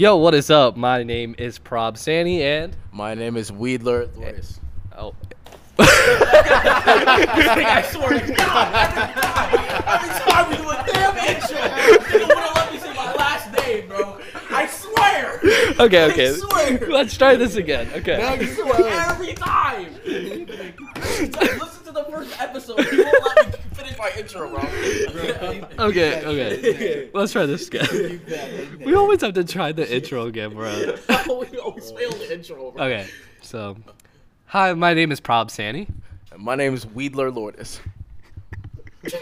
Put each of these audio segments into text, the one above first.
Yo, what is up? My name is Prob Sani, and My name is Weedler Loris. oh, I swear to God, every time we do a damn intro, you wouldn't let me say my last name, bro. I swear. okay, okay. swear. Let's try this again. Okay. Every time. Listen to the first episode. He won't let me finish my intro, bro. Okay, okay. Let's try this again. We always have to try the intro again, bro. we always fail the intro. Bro. Okay, so, hi, my name is Prob Sani. My name is Weedler Lourdes.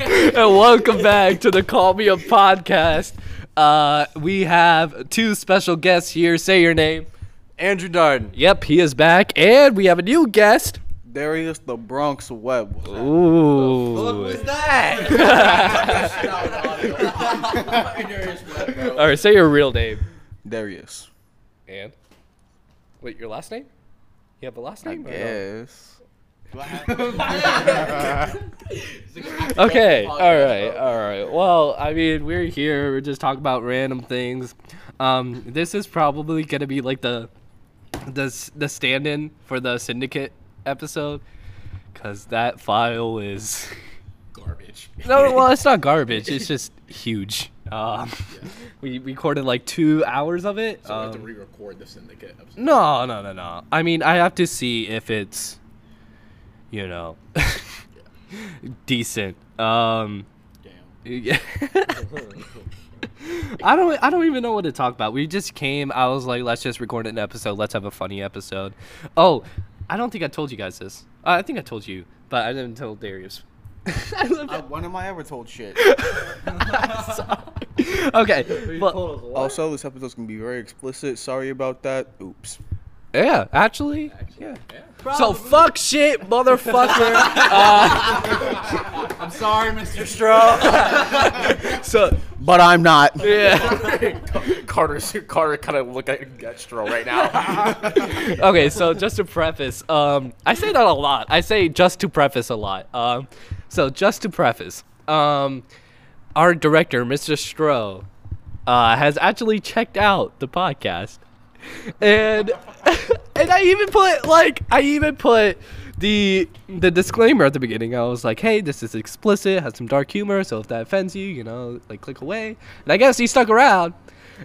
and welcome back to the Call Me Up podcast. Uh, we have two special guests here. Say your name. Andrew Darden. Yep, he is back, and we have a new guest. Darius the Bronx Webb. Ooh. What was that? All right, say your real name. Darius. And wait, your last name? You have a last name? or no? guess. Okay. All right. All right. Well, I mean, we're here. We're just talking about random things. Um, this is probably gonna be like the the the stand-in for the syndicate episode, cause that file is Garbage. no. Well, it's not garbage. It's just huge. Um, we recorded like two hours of it. So I have to Um, re-record the syndicate episode. No, no, no, no. I mean, I have to see if it's, you know, decent. Um, Damn. yeah. I don't. I don't even know what to talk about. We just came. I was like, let's just record an episode. Let's have a funny episode. Oh, I don't think I told you guys this. Uh, I think I told you, but I didn't tell Darius. I love Uh, when am I ever told shit? okay, but also, this episode's gonna be very explicit. Sorry about that. Oops. Yeah, actually, yeah. So fuck shit, motherfucker. uh, I'm sorry, Mr. Stroh. so But I'm not. yeah. Carter's Carter kind of look at Gestro right now. okay, so just to preface, um, I say that a lot. I say just to preface a lot. Um, so just to preface, um, our director, Mr. Stro, uh, has actually checked out the podcast, and and I even put like I even put the the disclaimer at the beginning. I was like, hey, this is explicit, has some dark humor, so if that offends you, you know, like click away. And I guess he stuck around.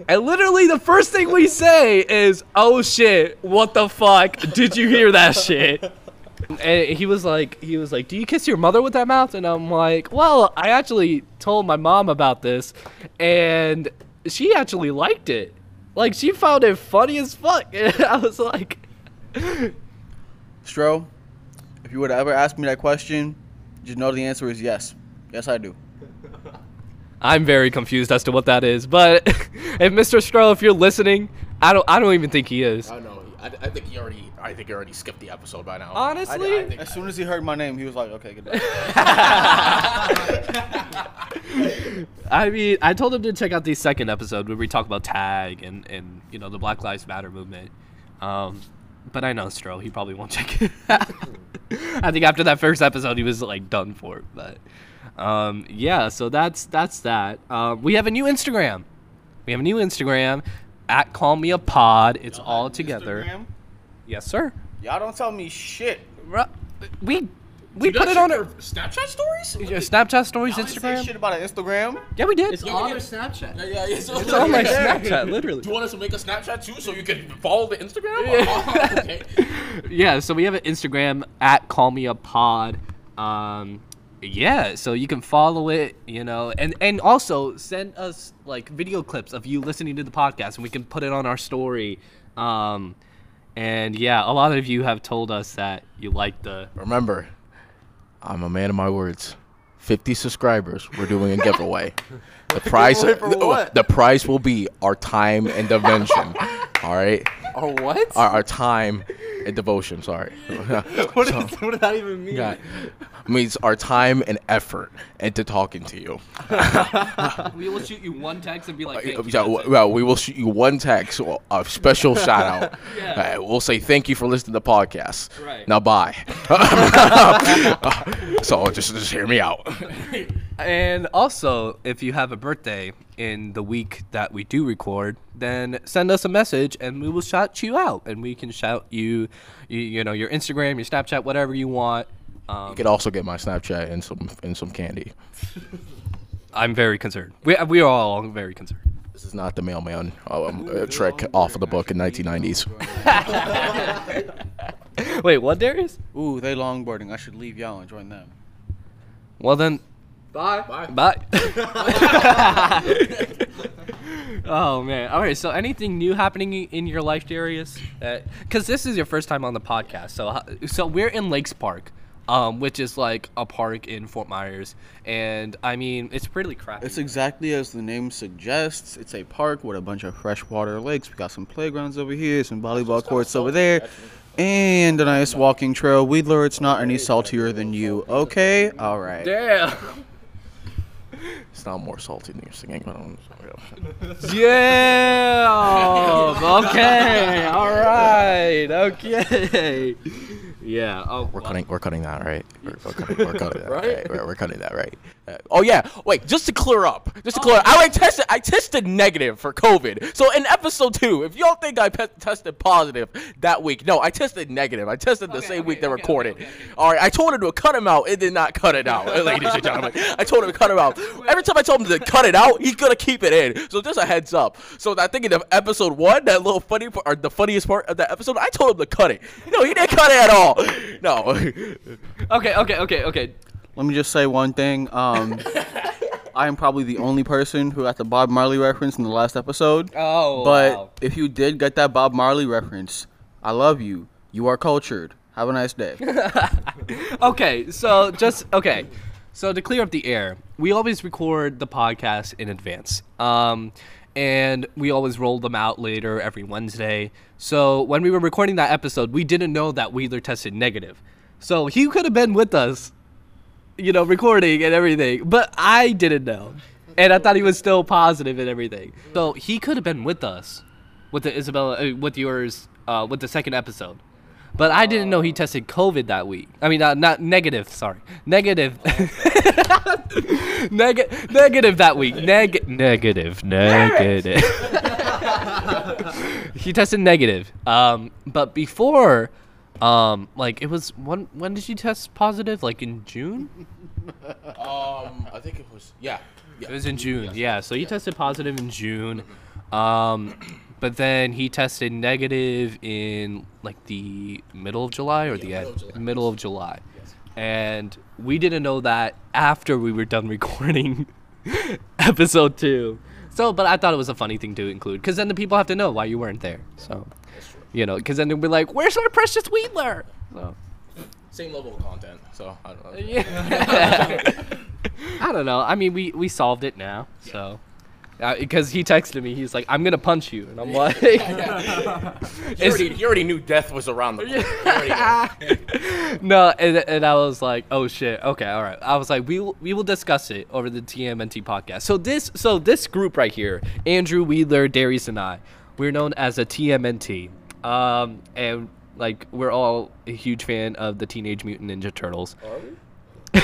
And literally the first thing we say is, "Oh shit, what the fuck? Did you hear that shit?" And he was like, he was like, "Do you kiss your mother with that mouth?" And I'm like, "Well, I actually told my mom about this, and she actually liked it. Like she found it funny as fuck." And I was like, Stro, if you would ever ask me that question, just know the answer is yes. Yes, I do. "I'm very confused as to what that is." But if Mr. Stroh, if you're listening, I don't, I don't even think he is. I know. I, I think he already. I think he already skipped the episode by now. Honestly? I, I think, As soon as he heard my name, he was like, "Okay, good." Day. I mean, I told him to check out the second episode where we talk about tag and, and you know the Black Lives Matter movement. Um, but I know Stro, he probably won't check it. I think after that first episode, he was like done for. But um, yeah, so that's that's that. Um, we have a new Instagram. We have a new Instagram at Call Me a Pod. It's all together. Instagram? Yes, sir. Y'all don't tell me shit. Ru- We we put it on our Snapchat stories. your Snapchat stories, I didn't say Instagram. shit about an Instagram. Yeah, we did. It's on their Snapchat. Yeah, yeah, it's, It's on my Snapchat, literally. Do you want us to make a Snapchat too, so you can follow the Instagram? Oh, okay. yeah, so we have an Instagram at Call Me a Pod. Um, yeah, so you can follow it, you know, and and also send us like video clips of you listening to the podcast, and we can put it on our story. Um, and yeah, a lot of you have told us that you like the. Remember, I'm a man of my words. 50 subscribers, we're doing a giveaway. The prize, Giveaway the, what? the prize will be our time and devotion. All right, our what? our, our time and devotion. Sorry. What, is, what does that even mean? Yeah. Means our time and effort into talking to you. we will shoot you one text and be like, Uh, yeah, w- well, we will shoot you one text, or a special shout out. Yeah. Uh, we'll say thank you for listening to the podcast. Right. Now, bye. so just, just hear me out. And also, if you have a birthday in the week that we do record, then send us a message and we will shout you out. And we can shout you, you, you know, your Instagram, your Snapchat, whatever you want. Um, You could also get my Snapchat and some and some candy. I'm very concerned. We, we are all very concerned. This is not the mailman um, uh, trick off of the book in 1990s. Wait, what, Darius? Ooh, they longboarding. I should leave y'all and join them. Well, then, Bye. Bye. bye. oh, man. All right, so anything new happening in your life, Darius? Because this is your first time on the podcast. So, so we're in Lakes Park. Um, which is like a park in Fort Myers, and I mean it's pretty crappy. It's exactly as the name suggests. It's a park with a bunch of freshwater lakes. We got some playgrounds over here, some volleyball courts over there, and a nice walking trail. Weedler, it's not any saltier than you. Okay, all right. Damn. It's not more salty than you're singing. But I'm, Yeah. okay. All right. Okay. Yeah. Oh, We're cutting. We're cutting that, right? We're, we're cutting. We're cutting that, right? We're, we're cutting that, right? Uh, oh yeah. Wait, just to clear up, just to clear. up, I like tested. I tested negative for COVID. So in episode two, if y'all think I pe- tested positive that week, no, I tested negative. I tested the same week they recorded. All right. I told him to cut him out. It did not cut it out, ladies and gentlemen. I told him to cut him out. Every time I told him to cut it out, he's gonna keep it in. So just a heads up. So I think in the episode one, that little funny part, or the funniest part of that episode, I told him to cut it. No, he didn't cut it at all. No. Okay. Okay. Okay. Okay. Let me just say one thing. Um, I am probably the only person who got the Bob Marley reference in the last episode. Oh. But wow. if you did get that Bob Marley reference, I love you. You are cultured. Have a nice day. okay, so just okay. So to clear up the air, we always record the podcast in advance. Um and we always roll them out later every Wednesday. So when we were recording that episode, we didn't know that Wheeler tested negative. So he could have been with us, you know, recording and everything. But I didn't know. And I thought he was still positive and everything. So he could have been with us with the Isabella uh, with yours uh, with the second episode. But I didn't know he tested COVID that week. I mean, uh, not negative. Sorry, negative. Neg- negative that week. Neg- negative. Negative. he tested negative. Um, but before, um, like it was when when did you test positive? Like in June? Um, I think it was yeah. yeah. It was in June. Yeah. So he tested positive in June. Um, but then he tested negative in like the middle of July or the end middle of July. And we didn't know that after we were done recording episode 2. So, but I thought it was a funny thing to include cuz then the people have to know why you weren't there. So, you know, cuz then they'll be like, "Where's our precious Wheatler?" So, Same level of content. So I don't know. yeah. I don't know. I mean, we we solved it now. So because uh, he texted me, he's like, "I'm gonna punch you," and I'm like, He already, he already knew death was around the corner. He already knew. "No," and, and I was like, "Oh shit, okay, all right." I was like, "We will we will discuss it over the TMNT podcast." So this so this group right here, Andrew Wheeler, Darius, and I, we're known as a TMNT, um, and like we're all a huge fan of the Teenage Mutant Ninja Turtles.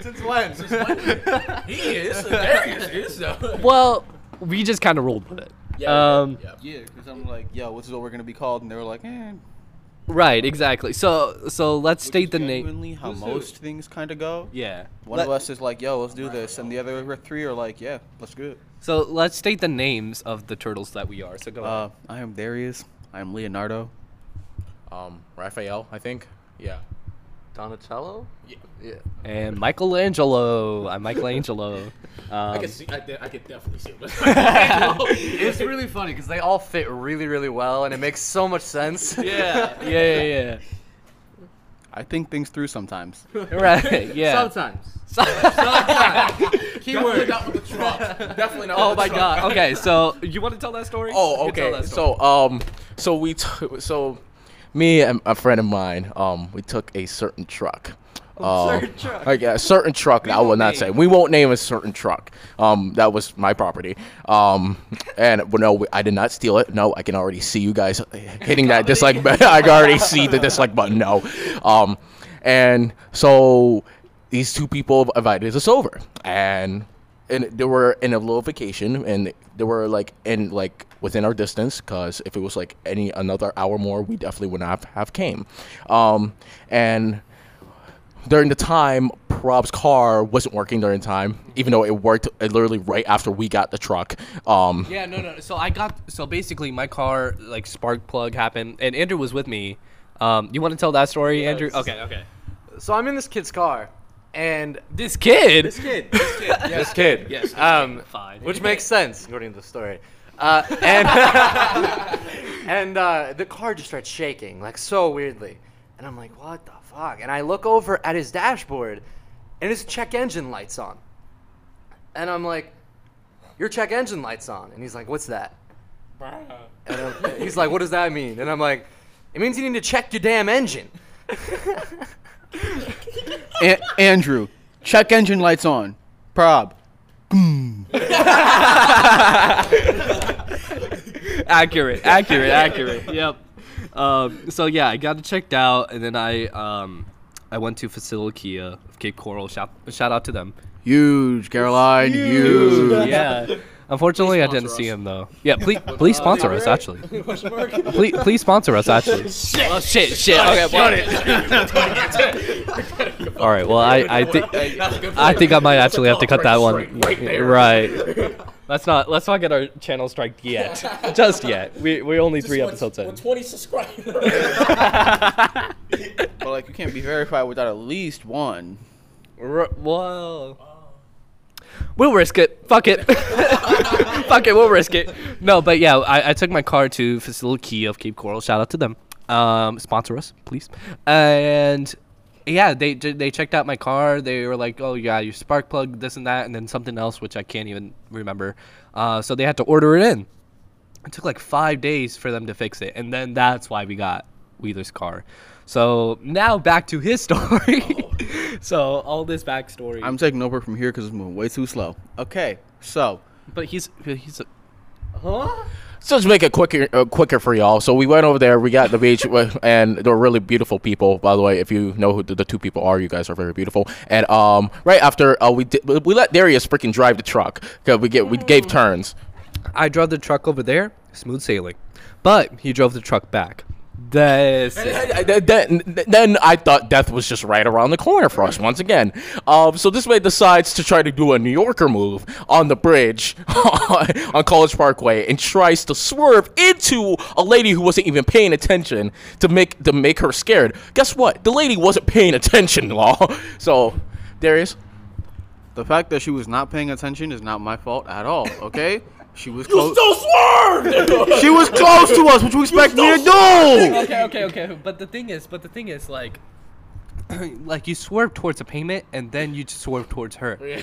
Since when? Since when? he is. Darius is. So. well, we just kind of rolled with it. um, Yeah, because I'm like, yo, what's what we're gonna be called? And they were like, eh. Right, exactly. So so let's which state the name. genuinely how most things kind of go. Yeah. One Let- of us is like, yo, let's do this, and the other three are like, yeah, let's do it. So let's state the names of the turtles that we are. So go. Uh, I am Darius. I am Leonardo. Um, Raphael, I think. Yeah. Donatello? Yeah. Yeah. and Michelangelo. I'm Michelangelo. Um, I can see. I, I can definitely see. It. It's really funny because they all fit really, really well, and it makes so much sense. yeah, yeah, yeah, I think things through sometimes. Right. Yeah. Sometimes. Sometimes. Definitely not with the truck. Definitely not. oh with my the truck. God. Okay. So you want to tell that story? Oh, You can tell okay. that story. So, um, so we, t- so, me and a friend of mine, um, we took a certain truck. Uh, certain truck. Like a certain truck. that I will won't name. say. We won't name a certain truck. Um, that was my property. Um, and well, no, I did not steal it. No, I can already see you guys hitting that dislike. button. I can already see the dislike button. No. Um, and so these two people invited us over, and and they were in a little vacation, and they were like in like within our distance, because if it was like any another hour more, we definitely would not have, have came, um, and during the time Rob's car wasn't working during time, even though it worked uh, literally right after we got the truck. Um, Yeah, no, no. So I got so basically my car like spark plug happened, and Andrew was with me. Um, you want to tell that story, Andrew? Okay, okay. So I'm in this kid's car, and This kid. This kid. This kid. Yeah. this kid, Yes. um, Fine. which makes sense according to the story. Uh, and and uh, the car just starts shaking like so weirdly, and I'm like, what the fuck? And I look over at his dashboard, and his check engine lights on, and I'm like, your check engine lights on, and he's like, what's that? And I'm- he's like, what does that mean? And I'm like, it means you need to check your damn engine. A- Andrew, check engine lights on. Prob. accurate, accurate, accurate. Yep. Um, so yeah, I got it checked out, and then I um, I went to Facility Kia of Cape Coral. Shout shout out to them. Huge, Caroline. Huge. Yeah. Unfortunately, I didn't see him though. Yeah, please, please sponsor us. Actually, please, please sponsor us. Actually. Oh shit, shit. Okay, well, All right. Well, I, I think, I think I might actually have to cut that one. Right. Let's not, let's not get our channel striked yet. Just yet. We, we're only three episodes When in. 20 subscribers. But like, you can't be verified without at least one. R- well, we'll risk it. Fuck it. Fuck it. We'll risk it. No, but yeah, I, I took my car to Facility Kia of Cape Coral. Shout out to them. Um, sponsor us, please. And yeah, they they checked out my car. They were like, "Oh yeah, your spark plug, this and that, and then something else, which I can't even remember." Uh, so they had to order it in. It took like five days for them to fix it, and then that's why we got Wheeler's car. So now back to his story. so all this backstory. I'm taking over from here because it's moving way too slow. Okay, so but he's he's. A, huh. So to make it quicker, uh, quicker for y'all. So we went over there. We got the beach, and they were really beautiful people. By the way, if you know who the, the two people are, you guys are very beautiful. And um, right after uh, we did, we let Darius freaking drive the truck because we get we gave turns. I drove the truck over there, smooth sailing, but he drove the truck back. This. And then, then I thought death was just right around the corner for us once again. Um, so this way decides to try to do a New Yorker move on the bridge on College Parkway and tries to swerve into a lady who wasn't even paying attention to make to make her scared. Guess what? The lady wasn't paying attention, law. So Darius, the fact that she was not paying attention is not my fault at all. Okay, she was close. Still swerved! She was close to us. What you expect me to do? okay, okay, okay. But the thing is, but the thing is, like, like you swerve towards a payment and then you just swerve towards her.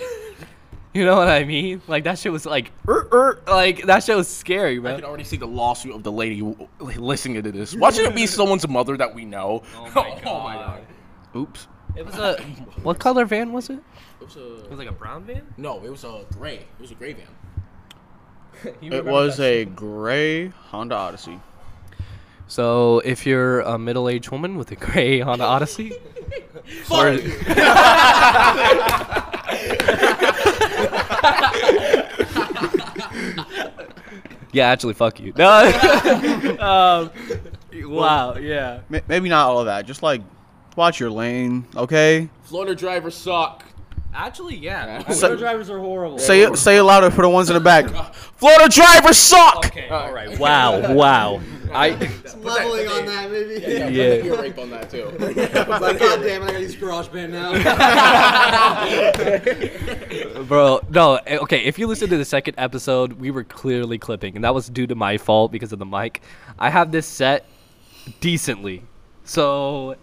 You know what I mean? Like that shit was like, er, er, like that shit was scary, man. I can already see the lawsuit of the lady listening to this. Watching it be someone's mother that we know. Oh my god. Oops. It was a what color van was it? It was a, It was like a brown van. no, it was a gray. It was a gray van. You It was a gray Honda Odyssey. So if you're a middle-aged woman with a gray Honda Odyssey, or- yeah, actually, fuck you. No. um, wow. Yeah. Ma- Maybe not all of that. Just like watch your lane, okay? Florida drivers suck. Actually, yeah. Florida drivers are horrible. Say it. Say it louder for the ones in the back. Florida drivers suck. Okay. All right. Wow. Wow. I. Leveling on that, maybe. Yeah. rape on that too. like, God damn it, I gotta use GarageBand now. Bro, no, eh, okay, if you listen to the second episode, we were clearly clipping, and that was due to my fault because of the mic. I have this set decently. So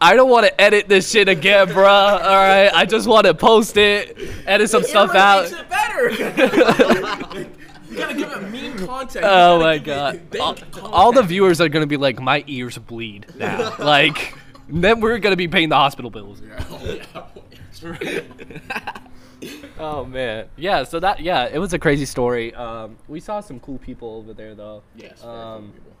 I don't want to edit this shit again, bruh. All right, I just want to post it, edit some stuff out. Makes it better. you gotta give it meme content. You Oh my god. All, all the viewers are going to be like my ears bleed now. Like then we're going to be paying the hospital bills. Oh man, yeah. So that yeah, it was a crazy story. Um, we saw some cool people over there though. Yes, very cool Um, people.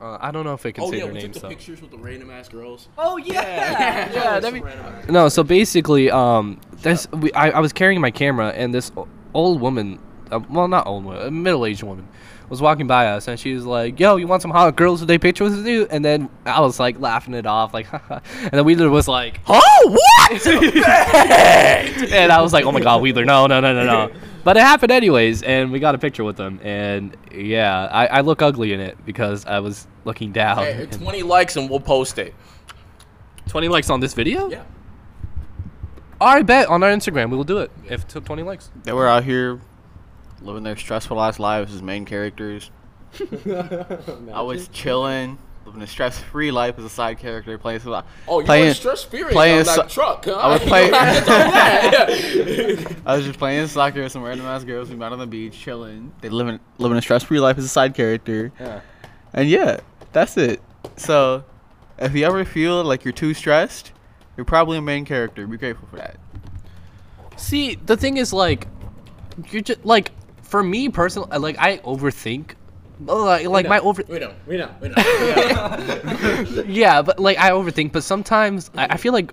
Uh, I don't know if I can Oh say yeah, their we took names the though. pictures with the random ass girls. Oh yeah, yeah, that'd be- No, so basically, um, this we, I, I was carrying my camera, and this old woman, uh, well, not old woman, a middle-aged woman, was walking by us, and she was like, "Yo, you want some hot girls to take pictures with you?" And then I was like laughing it off, like, and then Wheeler was like, Oh what? and I was like, "Oh my God, Wheeler, no, no, no, no, no." But it happened anyways, and we got a picture with them, and yeah, I, I look ugly in it because I was looking down. hey, 20 likes and we'll post it. Twenty likes on this video? Yeah. I bet on our Instagram we will do it if it took twenty likes. They were out here living their stressful ass lives as main characters. I was chilling, living a stress free life as a side character, playing some. Uh, oh, you playing, were stress furious playing on that so- truck. Huh? I was playing- don't have to tell me that. I was just playing soccer with some random ass girls we met on the beach, chilling. They living living a stress free life as a side character. Yeah. And yeah, that's it. So, if you ever feel like you're too stressed, you're probably a main character. Be grateful for that. See, the thing is, like, you're just like, for me personally, like, I overthink. Like, like my over, We know. We know. We know. yeah, but like I overthink. But sometimes I, I feel like,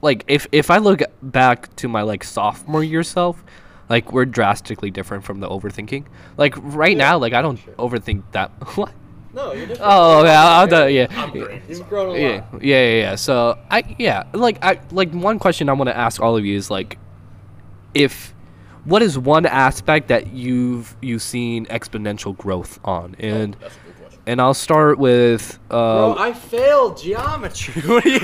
like if if I look back to my like sophomore year self, like we're drastically different from the overthinking. Like right now, like I don't overthink that. What? No, you're different. Oh yeah, I'll do, yeah. I'm great. You've grown a lot. Yeah, yeah, yeah, yeah. So I, yeah, like I, like one question I want to ask all of you is like, if, what is one aspect that you've you've seen exponential growth on, and That's a good question. and I'll start with, Bro, uh, I failed geometry. what are you?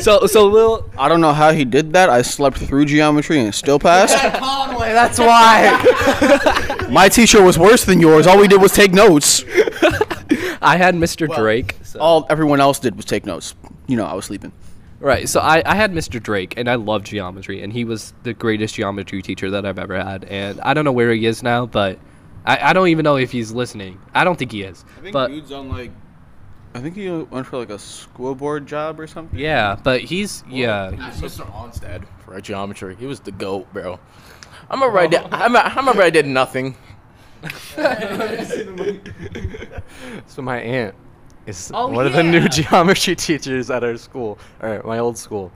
so so Lil, I don't know how he did that. I slept through geometry and still passed. Conway, that's why. My teacher was worse than yours. All we did was take notes. I had Mr. Drake. So. All everyone else did was take notes. You know, I was sleeping. Right. So I, I had Mr. Drake, and I loved geometry, and he was the greatest geometry teacher that I've ever had. And I don't know where he is now, but I, I don't even know if he's listening. I don't think he is. I but dude's on like. I think he went for like a school board job or something. yeah, but he's yeah. Mr. Onstead for our geometry. He was the goat, bro. I'm gonna write oh. that. I'm gonna, I'm write that nothing. so my aunt is Oh, one of the new geometry teachers at our school, or my old school,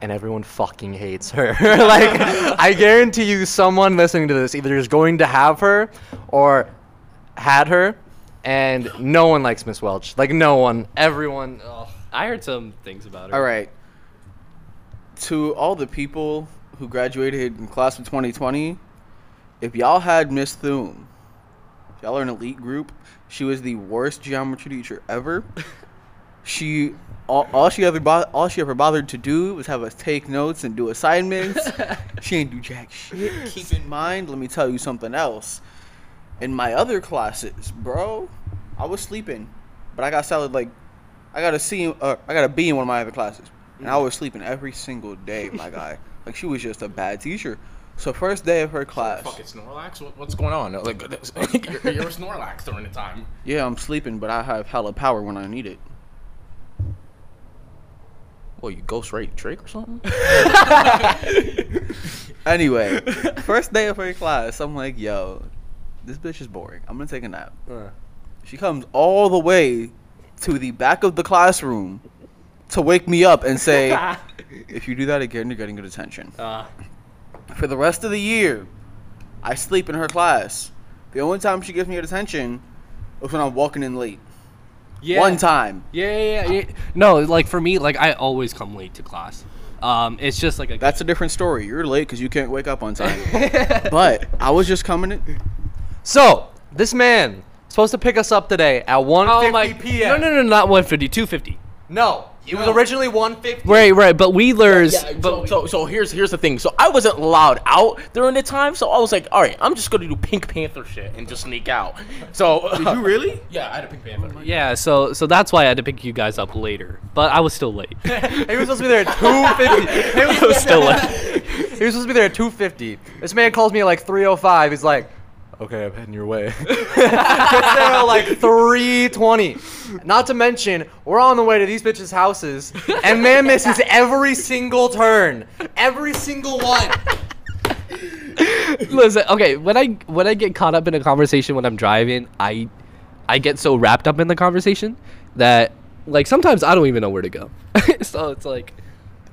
and everyone fucking hates her. like, I guarantee you, someone listening to this either is going to have her or had her, and no one likes Miss Welch. Like, no one. Everyone. ugh. I heard some things about her. All right. To all the people who graduated in class of 2020, if y'all had Miss Thune, if y'all are an elite group, she was the worst geometry teacher ever. she all, all she ever bo- all she ever bothered to do was have us take notes and do assignments. she ain't do jack shit. Keep in mind, let me tell you something else. In my other classes, bro, I was sleeping, but I got solid like I got a C, uh, I got a B in one of my other classes, and I was sleeping every single day, my guy. Like she was just a bad teacher. So first day of her class, Fucking Snorlax. What, what's going on? Like, you're, you're a Snorlax during the time. yeah, I'm sleeping, but I have hella power when I need it. Well, you ghost rate Drake or something? Anyway, first day of her class, I'm like, yo, this bitch is boring. I'm gonna take a nap. Uh. She comes all the way to the back of the classroom to wake me up and say, if you do that again, you're getting good attention. Uh, For the rest of the year, I sleep in her class. The only time she gives me good attention is when I'm walking in late. yeah. One time. Yeah, yeah, yeah, yeah. No, like for me, like I always come late to class. Um, it's just like a That's a different story. You're late because you can't wake up on time. but I was just coming in. So, this man supposed to pick us up today at 1.50 oh my p.m. No, no, no, not 150, 250. No, it was originally 150. Right, right. But Wheeler's. Yeah, but so, so so here's here's the thing. So I wasn't allowed out during the time, so I was like, all right, I'm just gonna do Pink Panther shit and just sneak out. So did you really? Yeah, I had a Pink Panther. yeah, so so that's why I had to pick you guys up later. But I was still late. he was supposed to be there at 250. He was, was still late. he was supposed to be there at 250. This man calls me at like 305. He's like, okay, I'm heading your way. Gets there like 320. Not to mention, we're on the way to these bitches' houses, and man misses every single turn. Every single one. Listen, okay, when I when I get caught up in a conversation when I'm driving, I I get so wrapped up in the conversation that like sometimes I don't even know where to go. so it's like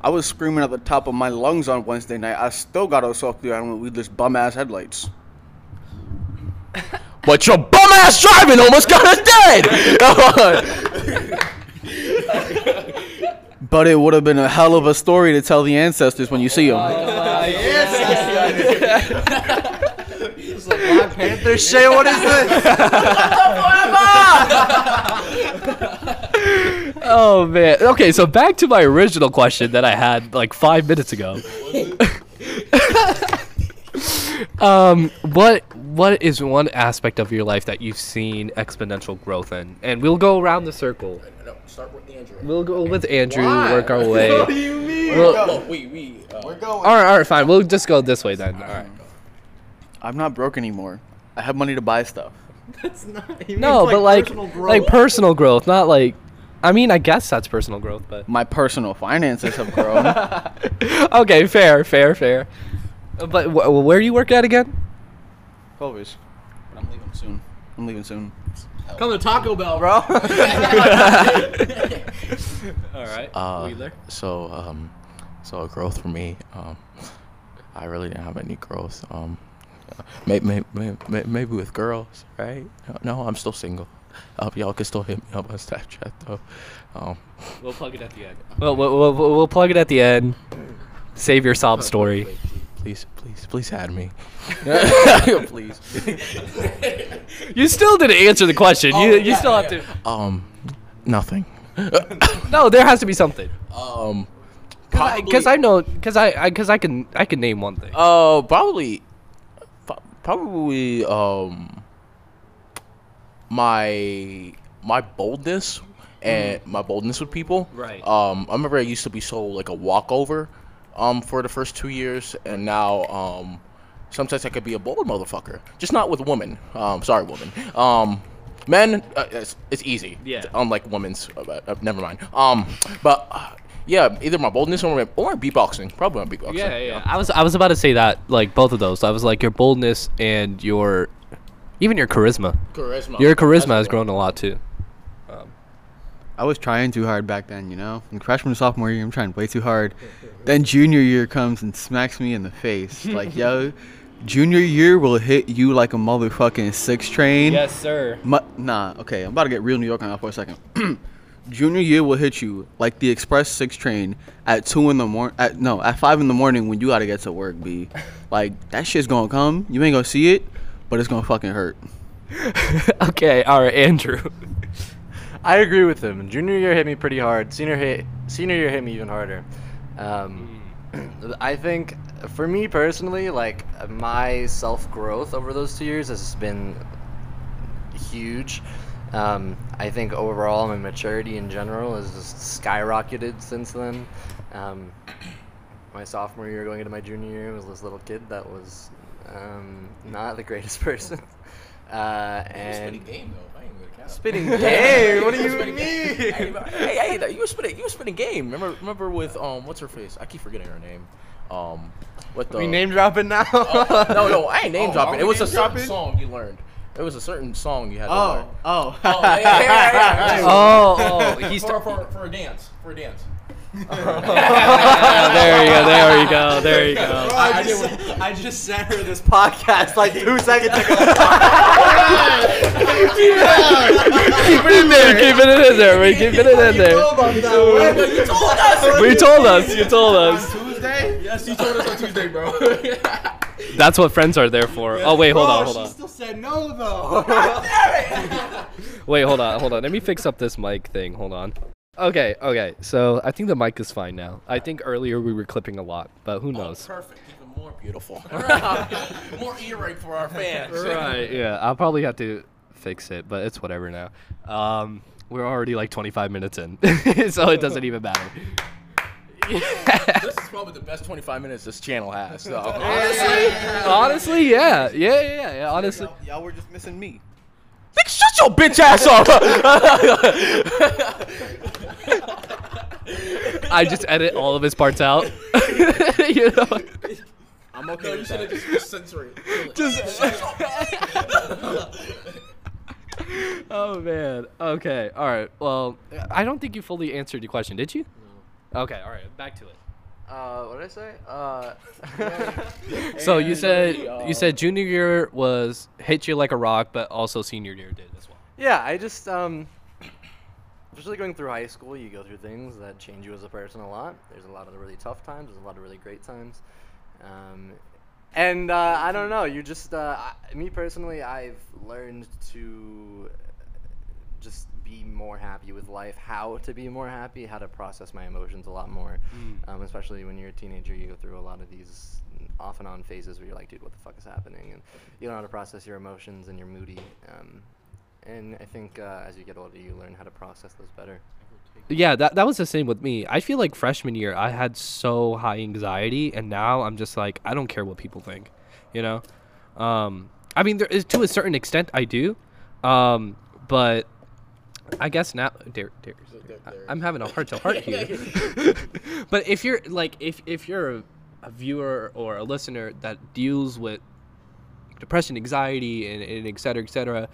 I was screaming at the top of my lungs on Wednesday night. I still got us off the island with this bum ass headlights. But your bum ass driving almost got us dead. But it would have been a hell of a story to tell the ancestors when you see them. It's like Black Panther shit. What is this? Oh man. Okay, so back to my original question that I had like five minutes ago. um, what what is one aspect of your life that you've seen exponential growth in? And we'll go around the circle. no, start with Andrew. We'll go with Andrew, work our way. What do you mean? Well, Oh, we we. Uh, We're going. all right, all right, fine. We'll just go this way then. All right. I'm not broke anymore. I have money to buy stuff. That's not. he No, means, but like personal growth. like personal growth, not like. I mean, I guess that's personal growth, but My personal finances have grown. okay, fair, fair, fair. Uh, But wh- where do you work at again? Always. But I'm leaving soon. I'm leaving soon. Come to Taco Bell, bro. All right. Uh, so um, so growth for me. Um, I really didn't have any growth. Um, maybe maybe, maybe with girls, right? No, I'm still single. Uh, y'all can still hit me up on Snapchat though. Um, We'll plug it at the end. Well, we'll, we'll, we'll plug it at the end. Save your sob story. Please, please, please add me. please. You still didn't answer the question. you you still have to. Um, nothing. No, there has to be something. Um, Because I, know, because I, because I, can, I can name one thing. Uh, probably, probably um, my my boldness and my boldness with people. Right. Um, I remember I used to be so like a walkover, um, for the first two years, and now um, sometimes I could be a bold motherfucker, just not with women. Um, sorry, women. Um. Men, uh, it's, it's easy. Yeah. Unlike women's, uh, but, uh, never mind. Um, but uh, yeah, either my boldness or my, or my beatboxing. Probably my beatboxing. Yeah, yeah. I was, I was about to say that, like both of those. I was like your boldness and your, even your charisma. Charisma. Your charisma That's has grown a lot too. I was trying too hard back then, you know? In freshman and sophomore year, I'm trying way too hard. Then junior year comes and smacks me in the face. Like, yo, junior year will hit you like a motherfucking six train. Yes, sir. Mu- nah, okay, I'm about to get real New York on that for a second. Junior year will hit you like the express six train at two in the morning. At no, at five in the morning when you gotta get to work. B, like that shit's gonna come. You ain't gonna see it, but it's gonna fucking hurt. okay, all right, Andrew. I agree with him. Junior year hit me pretty hard. Senior hit senior year hit me even harder. Um, I think for me personally, like my self growth over those two years has been huge. Um, I think overall my maturity in general has just skyrocketed since then. Um, my sophomore year going into my junior year was this little kid that was um, not the greatest person. Uh, and game though. Spitting game. What do you mean? hey, hey, hey, you were spitting, you were spitting game. Remember, remember with um, what's her face? I keep forgetting her name. Um, what the? We name dropping now? no, no, I ain't name Oh, dropping. It was a certain dropping? song you learned. It was a certain song you had to Oh, learn. oh. Oh, yeah, yeah, yeah, yeah. oh, oh, he's for, for, for a dance. For a dance. there you go, there you go, there you go. I, just, I just sent her this. podcast like two seconds ago. Keep it in there, it in there, we keep it in there. You told us. We told us, you told us. Tuesday? Yes, you told us on Tuesday, bro. That's what friends are there for. Oh wait, hold on, oh, hold on. She on. still said no, though. Wait, hold on, hold on. Let me fix up this mic thing. Hold on. Okay, okay. So I think the mic is fine now. I think earlier we were clipping a lot, but who oh, knows? Perfect. Even more beautiful. more ear rape for our fans. Right. Yeah, I'll probably have to fix it, but it's whatever now. Um, we're already like 25 minutes in, so it doesn't even matter. This is probably the best 25 minutes this channel has. So. Honestly, yeah, yeah, yeah, yeah. Honestly, Y'all, y'all were just missing me. Nigga, shut your bitch ass up. I just edit all of his parts out. you know, I'm okay with that. just censor it. just oh man. Okay. All right. Well, I don't think you fully answered your question, did you? No. Okay. All right. Back to it. Uh, what did I say? Uh, So you said you said junior year was hit you like a rock, but also senior year did as well. yeah, I just um, especially going through high school, you go through things that change you as a person a lot. There's a lot of really tough times. There's a lot of really great times. Um, and uh, I don't know. You just uh, I- me personally, I've learned to just be more happy with life, how to be more happy, how to process my emotions a lot more. Um, especially when you're a teenager, you go through a lot of these off and on phases where you're like, dude, what the fuck is happening? And you don't know how to process your emotions and you're moody. Um, and I think uh, as you get older, you learn how to process those better. Yeah, that that was the same with me. I feel like freshman year I had so high anxiety, and now I'm just like I don't care what people think, you know. Um, I mean, there is to a certain extent I do, um, but I guess now, Dar- Darius, I- I'm having a heart to heart here. but if you're like, if if you're a, a viewer or a listener that deals with depression, anxiety, and, and et cetera, et cetera,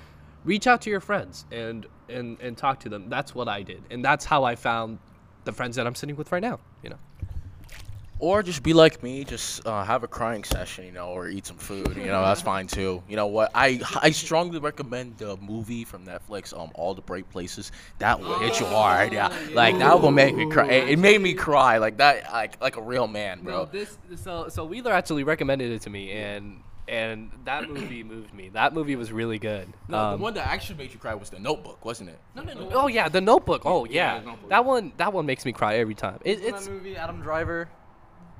reach out to your friends and, and, and talk to them. That's what I did. And that's how I found the friends that I'm sitting with right now, you know. Or just be like me, just uh, have a crying session, you know, or eat some food. You know, that's fine too. You know what? I I strongly recommend the movie from Netflix, um, All the Bright Places. That will hit you hard, yeah. Like that will make me cry. It, it made me cry, like that, like like a real man, bro. this so so Wheeler actually recommended it to me and and that movie moved me. That movie was really good. No, Um, the one that actually made you cry was The Notebook, wasn't it? No, no, no. Oh yeah, The Notebook. Oh Yeah, yeah, Notebook. that one that one makes me cry every time. It, Isn't it's that movie Adam Driver?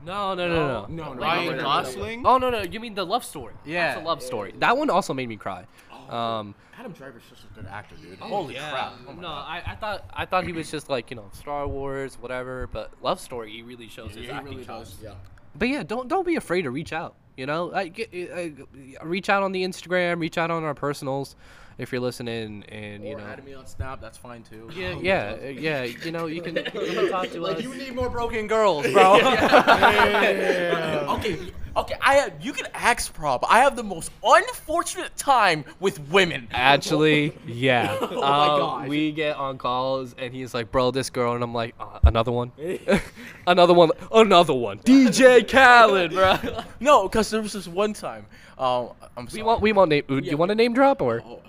no no no no. No, no, Ryan. Gosling. Oh no no, you mean the love story? Yeah. That's a love story. That one also made me cry. Oh. Um, Adam Driver's such a good actor, dude. Holy crap! Oh no, I, I thought I thought he was just like you know Star Wars whatever, but love story he really shows his Yeah, he acting really chops. does. Yeah. But yeah, don't don't be afraid to reach out. You know, like get, uh, reach out on the Instagram, reach out on our personals if you're listening, and you Or know. add me on Snap, that's fine too. Yeah, yeah, uh, yeah. You know, you can, you can talk to like us. You need more broken girls, bro. okay, okay. I have, you can ask Prob. I have the most unfortunate time with women. Actually, yeah. Oh my Um, gosh. We get on calls, and he's like, "Bro, this girl," and I'm like, uh, "Another one, another one, another one." DJ Khaled, bro. No, because there was this one time. Um, I'm sorry. We want, we want name. Do you want a name drop or? Oh.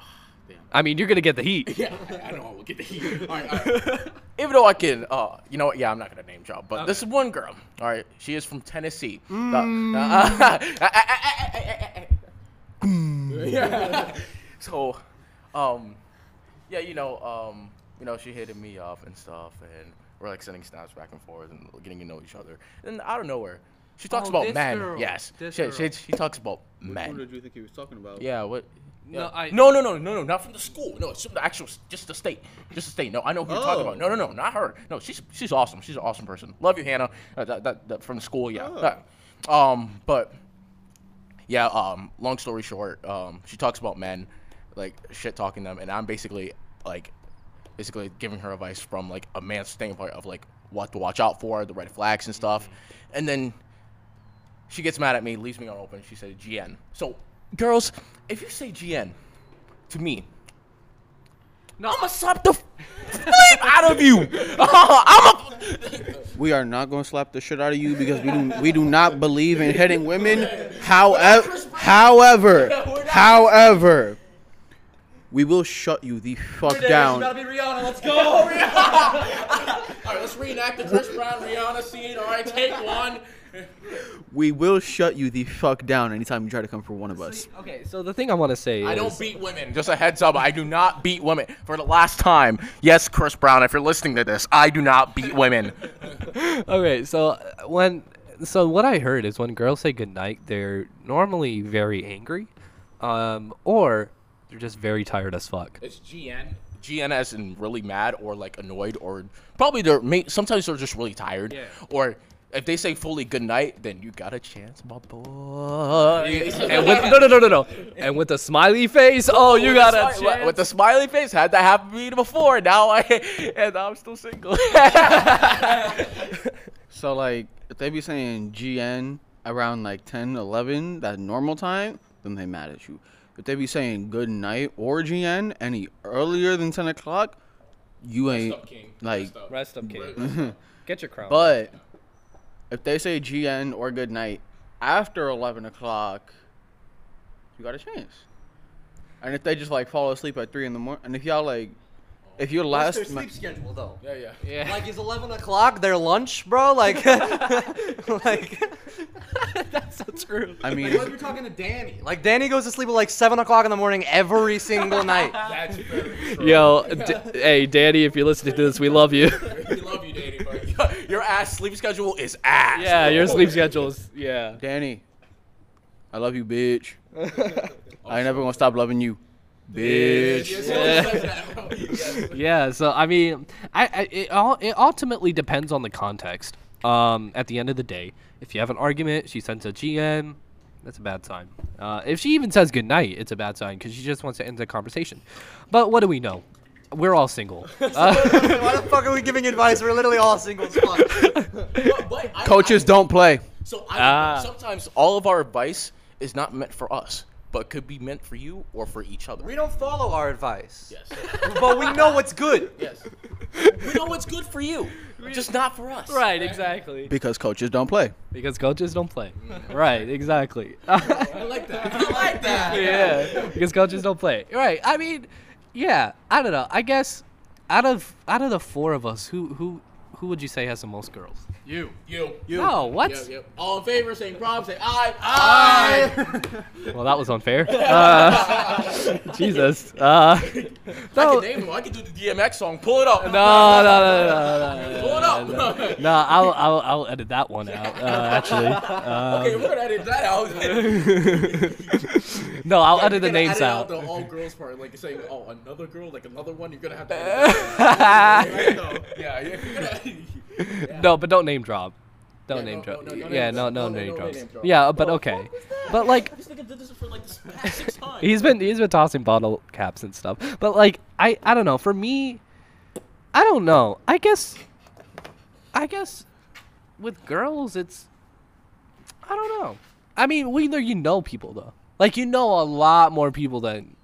I mean, you're gonna get the heat. Yeah, I know. I will get the heat. All right, all right. Even though I can, uh, you know what? Yeah, I'm not gonna name drop, but this is one girl. All right, she is from Tennessee. Uh, yeah. So, um, yeah, you know, um, you know, she hitting me up and stuff, and we're like sending snaps back and forth and getting to know each other. And out of nowhere, she talks Oh, about this men. girl. Yes, This she, girl. she, she talks about Which one men. did you think he was talking about? Yeah, what? No, Yeah. I- no, no, no, no, no, not from the school. No, it's from the actual, just the state, just the state. No, I know who you're talking Oh. about. No, no, no, not her. No, she's she's awesome. She's an awesome person. Love you, Hannah. Uh, that, that, that from the school, yeah. Oh. That. Um, but yeah. Um, long story short, um, she talks about men, like shit talking them, and I'm basically like, basically giving her advice from like a man's standpoint of like what to watch out for, the red flags and stuff, and then she gets mad at me, leaves me on open. She said GN. So, girls, if you say GN to me, No, I'm gonna slap the flame out of you. I'm a. We are not going to slap the shit out of you because we do we do not believe in hitting women. However, however, however, we will shut you the fuck down. be Rihanna. Let's go. Rihanna. All right, let's reenact the Chris Brown Rihanna scene. All right, take one. We will shut you the fuck down anytime you try to come for one of us. okay. So the thing I want to say I is, don't beat women. Just a heads up, I do not beat women. For the last time, yes, Chris Brown, if you're listening to this, I do not beat women. okay, so uh, when so what I heard is when girls say goodnight, they're normally very angry, um, or they're just very tired as fuck. It's GN. GN as in really mad or like annoyed or probably they're may- sometimes they're just really tired. Yeah. Or if they say fully good night, then you got a chance, my boy. and with no no no no no, and with a smiley face, oh you With got the a smi- chance. with the smiley face. Had that happen to me before. Now I and I'm still single. So like, if they be saying GN around like 10, 11, that normal time, then they mad at you. if they be saying good night or GN any earlier than 10 o'clock, you ain't up, King. like. Rest up, kid. Get your crown. But if they say GN or good night after 11 o'clock, you got a chance. And if they just like fall asleep at 3 in the morning, and if y'all like, if your What's last. their ma- sleep schedule though? Yeah, yeah. yeah. Like is eleven o'clock their lunch, bro? Like, like, that's so true. I mean, like what if you're talking to Danny? Like Danny goes to sleep at like seven o'clock in the morning every single night. That's very true. Yo, D- hey, Danny, if you're listening to this, we love you. we love you, Danny, but your ass sleep schedule is ass. yeah, your bro. sleep schedules. Yeah. Danny, I love you, bitch. I ain't never gonna stop loving you, bitch. Yeah. yes, yes, bro. Yes. Yeah, so I mean, I, I it all it ultimately depends on the context. Um, at the end of the day, if you have an argument, she sends a GM, that's a bad sign. Uh, if she even says goodnight, it's a bad sign because she just wants to end the conversation. But what do we know? We're all single. Uh, Why the fuck are we giving advice? We're literally all single as fuck. But- but I- Coaches I- don't play. So I, Ah. sometimes all of our advice is not meant for us, but could be meant for you or for each other. We don't follow our advice. Yes. But we know what's good. yes. We know what's good for you, just not for us. right, exactly. Because coaches don't play. Because coaches don't play. right, exactly. I like that. I like that. yeah, because coaches don't play. Right. I mean, yeah. I don't know. I guess out of out of the four of us, who who who would you say has the most girls? You. You. You. No, what? Yep, yep. All in favor, saying prob, say aye. Aye. Well, that was unfair. Uh, Jesus. Uh, I can name him. I can do the DMX song. Pull it up. no, no, no, no, no, Pull it up. no, no. No, I'll, I'll, I'll edit that one out. Uh, actually, um, okay, we're gonna edit that out. no, I'll edit the names edit out. the all girls part, like saying, oh, another girl, like another one. You're gonna have to. That. Yeah, yeah. Gonna, No, but don't name drop. Don't Yeah, name no, drop. no, no, no yeah, no, no, No, no, name drops. name. Yeah, but okay. But like, this nigga did this for like the past six times. he's been he's been tossing bottle caps and stuff. But like, I I don't know. For me, I don't know. I guess, I guess, with girls, it's I don't know. I mean, we either you know people though. Like you know a lot more people than,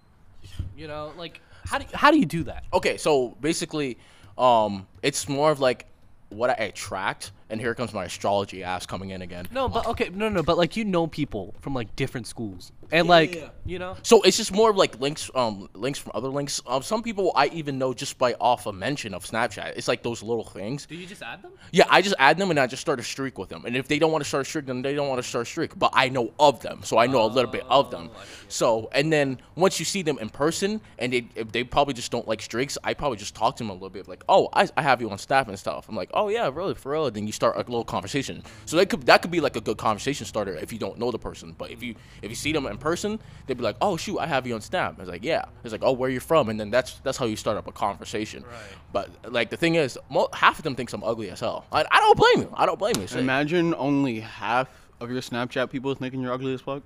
you know. Like how do how do you do that? okay, so basically, um, it's more of like what I attract, and here comes my astrology ass coming in again. No, but okay, no, no, but like you know people from like different schools, and like yeah. you know. So it's just more of like links, um, links from other links. Um, some people I even know just by off a mention of Snapchat. It's like those little things. Do you just add them? Yeah, I just add them and I just start a streak with them. And if they don't want to start a streak, then they don't want to start a streak. But I know of them, so I know a little bit of them. So and then once you see them in person, and they if they probably just don't like streaks, I probably just talk to them a little bit, like, oh, I, I have you on staff and stuff. I'm like, oh yeah, really for real. Then you start a little conversation. So that could that could be like a good conversation starter if you don't know the person. But if you if you see them in person, they'd be like, oh shoot, I have you on staff. It's like yeah. It's like oh where you from, and then that's that's how you start up a conversation. Right. But like the thing is, mo- half of them thinks I'm ugly as hell. I, I don't blame you. I don't blame you. Shit. Imagine only half of your Snapchat people thinking you're ugly as fuck.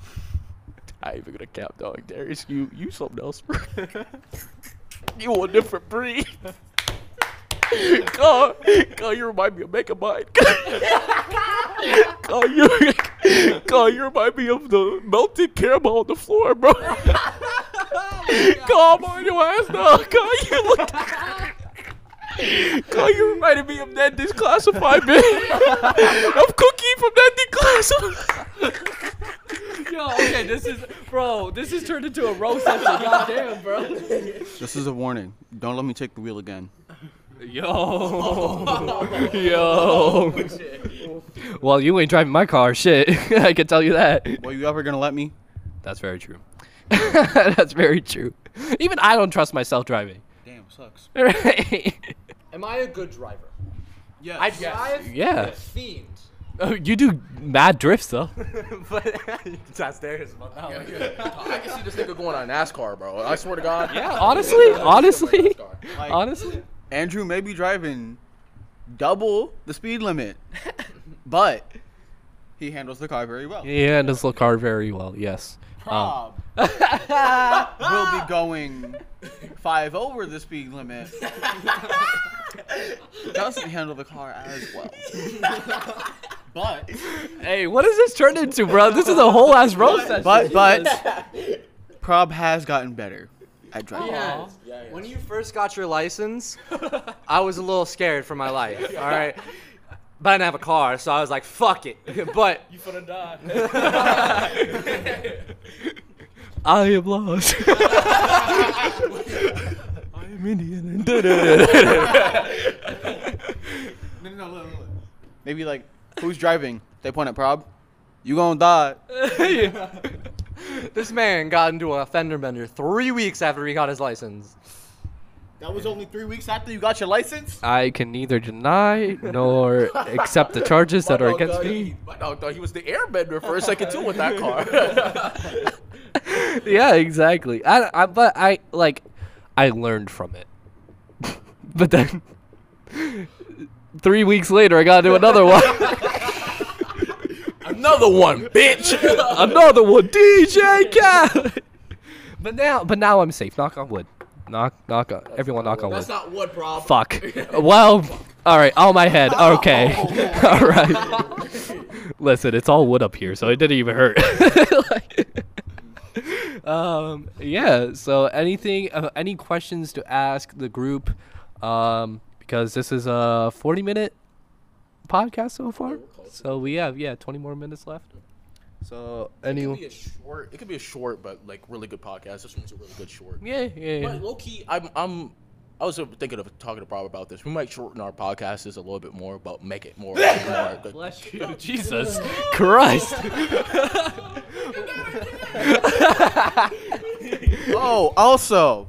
I even gonna cap dog. Darius, you you something else, bro. you a different breed. God, God, you remind me of Megamind. God, you, God, you remind me of the melted caramel on the floor, bro. God, I'm on your ass now. God, you look. God, you reminded me of that Declassified, man. of Cookie from that Declassified. Yo, okay, this is, bro, this has turned into a roast session. Goddamn, bro. This is a warning. Don't let me take the wheel again. Yo, yo. Well, you ain't driving my car, shit. I can tell you that. Well, you ever gonna let me? That's very true. That's very true. Even I don't trust myself driving. Damn, sucks. Right? Am I a good driver? Yes. I drive Yeah. like a fiend. Oh, you do mad drifts though. but that's Darius. I can see this nigga going on NASCAR, bro. I swear to God. Yeah, honestly, honestly, Like, honestly. Andrew may be driving double the speed limit, but he handles the car very well. He handles the car very well. Yes. Um, Prob will be going five over the speed limit. Doesn't handle the car as well. But Hey, what does this turn into, bro? This is a whole ass roast session. but but Prob has gotten better at driving. Yeah. When you first got your license, I was a little scared for my life. All right. But I didn't have a car, so I was like, "Fuck it." But You finna die. I am lost. I am Indian. No, no, no, no, no. Maybe like, who's driving? They point at Prob. You gonna die. This man got into a fender bender three weeks after he got his license. That was only three weeks after you got your license. I can neither deny nor accept the charges that are against me. My dog thought he was the airbender for a second too with that car. yeah, exactly. I, I, but I like, I learned from it. but then, three weeks later, I got into another one. Another one, bitch. another one, DJ Khaled. But now, but now I'm safe. Knock on wood. Knock, knock on. Everyone, knock on wood. That's not what, bro. Fuck. well, all right. On my head. Okay. all right. Listen, it's all wood up here, so it didn't even hurt. Like- um. Yeah. So, anything? Uh, any questions to ask the group? Um. Because this is a 40 minute podcast so far. So we have yeah 20 more minutes left. So It could be a short. It could be a short, but like really good podcast. This one's a really good short. yeah yeah, yeah. But low key, I'm I'm. I was thinking of talking to Bob about this. We might shorten our podcast a little bit more, but make it more. more. Bless you, Jesus Christ. Oh, also,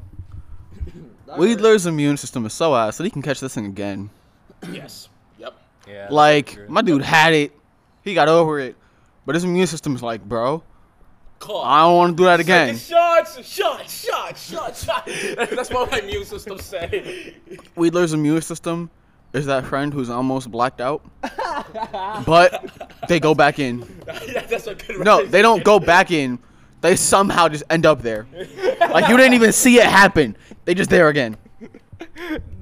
Weedler's immune system is so ass that he can catch this thing again. Yes. Yep. Yeah. Like my dude had it, he got over it, but his immune system is like, bro, Call. I don't want to do that again. Shots, shots, shots, shots, shots. That's what my immune system say. Weedler's immune system is that friend who's almost blacked out, but they go back in. yeah, that's a good. No, they don't go back in. They somehow just end up there. Like you didn't even see it happen. They just there again.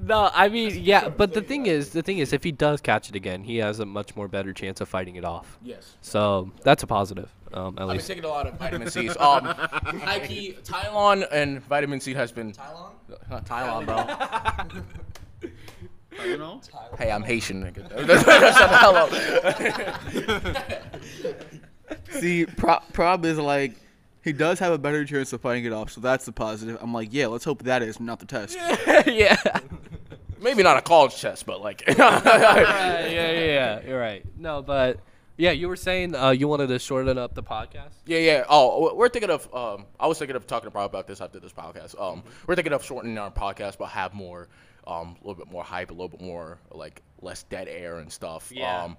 No, I mean, yeah, but the thing is, the thing is, if he does catch it again, he has a much more better chance of fighting it off. Yes. So that's a positive, um, at I've been least. taking a lot of vitamin C's. Um, high key, Tylon and vitamin C has been. Tylon? Huh, Tylon, bro. You know? Hey, I'm Haitian. nigga. Shut the hell up. See, Pro- Prob is like, he does have a better chance of fighting it off, so that's the positive. I'm like, yeah, let's hope that is not the test. yeah. Maybe not a college test, but like. yeah, yeah, yeah. You're right. No, but yeah, you were saying uh, you wanted to shorten up the podcast. Yeah, yeah. Oh, we're thinking of. Um, I was thinking of talking about about this after this podcast. Um, we're thinking of shortening our podcast, but have more, um, a little bit more hype, a little bit more like less dead air and stuff. Yeah. Um, and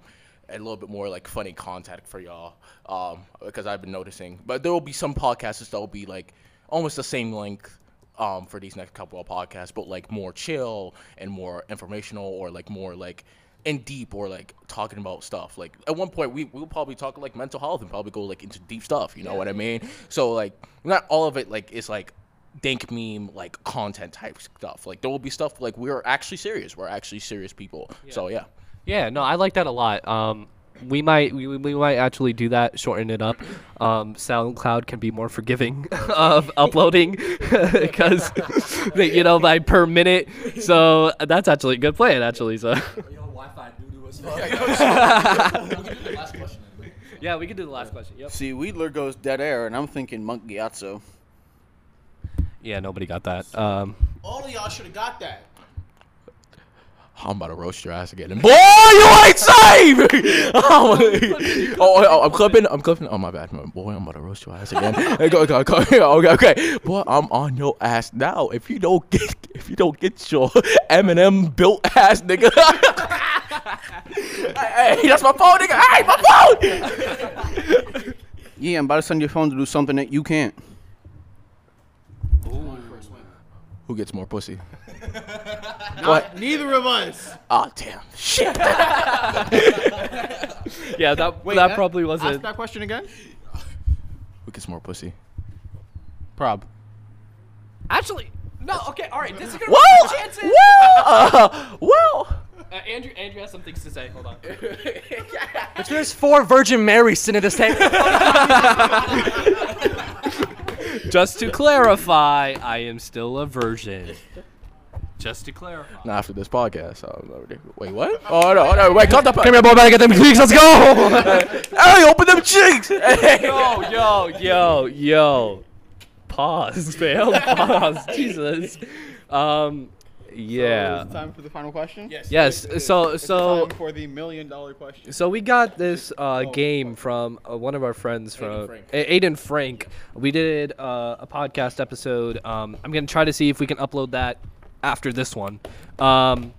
a little bit more like funny content for y'all. Um, because I've been noticing, but there will be some podcasts that will be like almost the same length. Um, for these next couple of podcasts, but like more chill and more informational, or like more like in deep, or like talking about stuff. Like at one point, we we'll probably talk like mental health and probably go like into deep stuff. You know what I mean? So like not all of it like is like dank meme like content type stuff. Like there will be stuff like we're actually serious. We're actually serious people. So yeah. Yeah, no, I like that a lot. Um, we might we, we might actually do that, shorten it up. Um, SoundCloud can be more forgiving of uploading because you know by per minute. So that's actually a good plan, actually. So You know, Wi-Fi doo-doo as fuck. Last question. then. yeah, we can do the last question. Yep. See, Weedler goes dead air, and I'm thinking Monk Gyatso. Yeah, nobody got that. Um, All of y'all should have got that. I'm about to roast your ass again. And boy, you ain't safe! oh, oh, oh, I'm clipping. I'm clipping. Oh, my bad. Boy, I'm about to roast your ass again. Go, go, go. Okay, okay. Boy, I'm on your ass now. If you don't get, if you don't get your Eminem built ass, nigga. hey, hey, that's my phone, nigga. Hey, my phone. Yeah, I'm about to send your phone to do something that you can't. Who gets more pussy? What? Neither of us. Oh, damn. Shit. yeah, that that probably wasn't. that question again. Who gets more pussy? Prob. Actually, no. Okay, all right. This is gonna Well, be chances. well, uh, well. Uh, Andrew, Andrew has some things to say. Hold on. There's four Virgin Marys sitting at this table. Just to clarify, I am still a virgin. Just to clarify. Not after this podcast. Oh, wait, what? Oh no, no, wait, cut the. Come here, boy, better get them cheeks. Let's go. Hey, open them cheeks. yo, yo, yo, yo. Pause, fam. Pause. Jesus. Um, yeah. So is it time for the final question? Yes. Yes. So, It's so, time for the million dollar question. so we got this uh, game from uh, one of our friends from Frank. Aiden Frank. We did uh, a podcast episode. Um, I'm gonna try to see if we can upload that after this one. Um,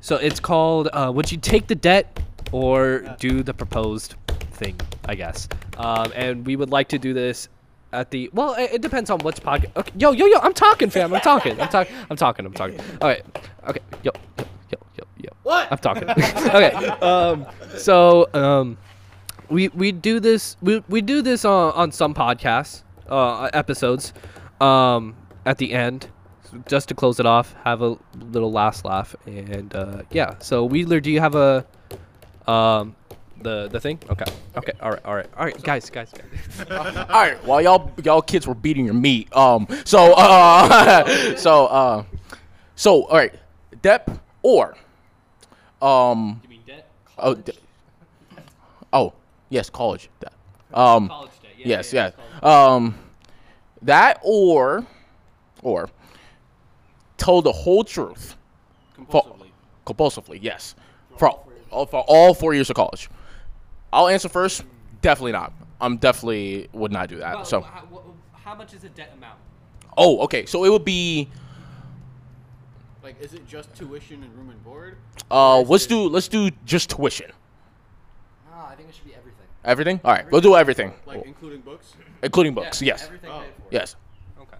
so it's called uh, "Would you take the debt or do the proposed thing?" I guess. Um, and we would like to do this at the well. It, it depends on which podcast. Okay, yo, yo, yo! I'm talking, fam. I'm talking. I'm talking. I'm talking. I'm talking. All right. Okay. Yo, yo, yo, yo, yo. What? I'm talking. okay. Um, so um, we we do this we, we do this on, on some podcasts uh, episodes um, at the end just to close it off have a little last laugh and uh, yeah so Wheeler do you have a um the the thing? Okay. Okay all right all right. All right guys guys, guys. All right, while y'all y'all kids were beating your meat, um, so uh, so uh, so all right, Dep or um, you mean debt oh, de- oh yes, college debt. Um, college debt yeah, yes, yeah, yes, um, that or or told the whole truth for, compulsively, yes, for all, for all four years of college. I'll answer first. Definitely not. I'm definitely would not do that. Well, so. how, how much is the debt amount Oh, okay. So it would be Like, is it just tuition and room and board? uh let's do let's do just tuition. No, I think it should be everything. Everything? All right. We'll do everything. Like, including books? Including books. Yes. Everything Oh. paid for. Yes. okay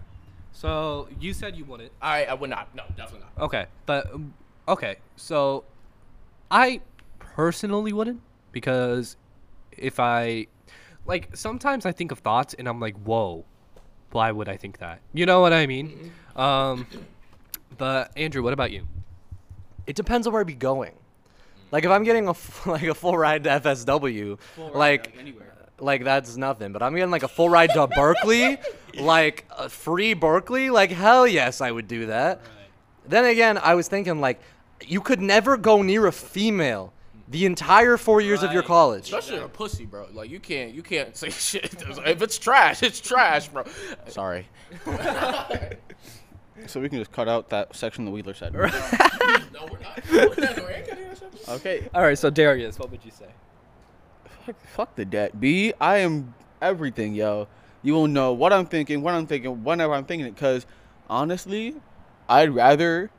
so you said you wouldn't I I would not. No, definitely not. Okay, but um, okay, so I personally wouldn't because if I like sometimes I think of thoughts and I'm like, whoa, why would I think that? You know what I mean? Um, but Andrew, what about you? It depends on where I'd be going. Like if I'm getting a f- like a full ride to FSW, like anywhere. like that's nothing. But I'm getting like a full ride to Berkeley, like a free Berkeley. Like hell yes, I would do that. Then again, I was thinking like, you could never go near a female the entire four years of your Right. college. Especially a pussy, bro. Like you can't you can't say shit. If it's trash, it's trash, bro. Sorry. So we can just cut out that section the Wheeler said. No, we're not. okay. All right, so Darius, what would you say? Fuck, fuck the debt, B. I am everything, yo. You will know what I'm thinking, what I'm thinking, whenever I'm thinking it. Because honestly, I'd rather